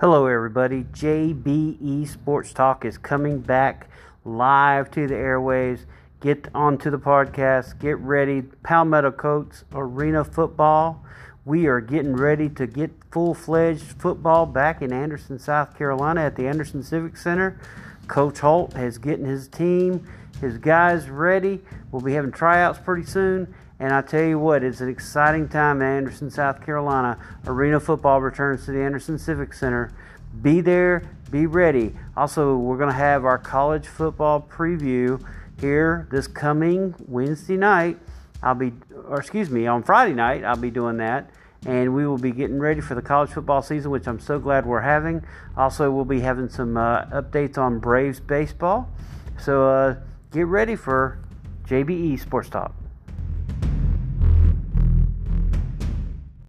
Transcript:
Hello, everybody. JBE Sports Talk is coming back live to the airwaves. Get onto the podcast. Get ready. Palmetto Coats Arena Football. We are getting ready to get full fledged football back in Anderson, South Carolina at the Anderson Civic Center. Coach Holt is getting his team, his guys ready. We'll be having tryouts pretty soon. And I tell you what, it's an exciting time in Anderson, South Carolina. Arena football returns to the Anderson Civic Center. Be there, be ready. Also, we're going to have our college football preview here this coming Wednesday night. I'll be, or excuse me, on Friday night, I'll be doing that. And we will be getting ready for the college football season, which I'm so glad we're having. Also, we'll be having some uh, updates on Braves baseball. So uh, get ready for JBE Sports Talk.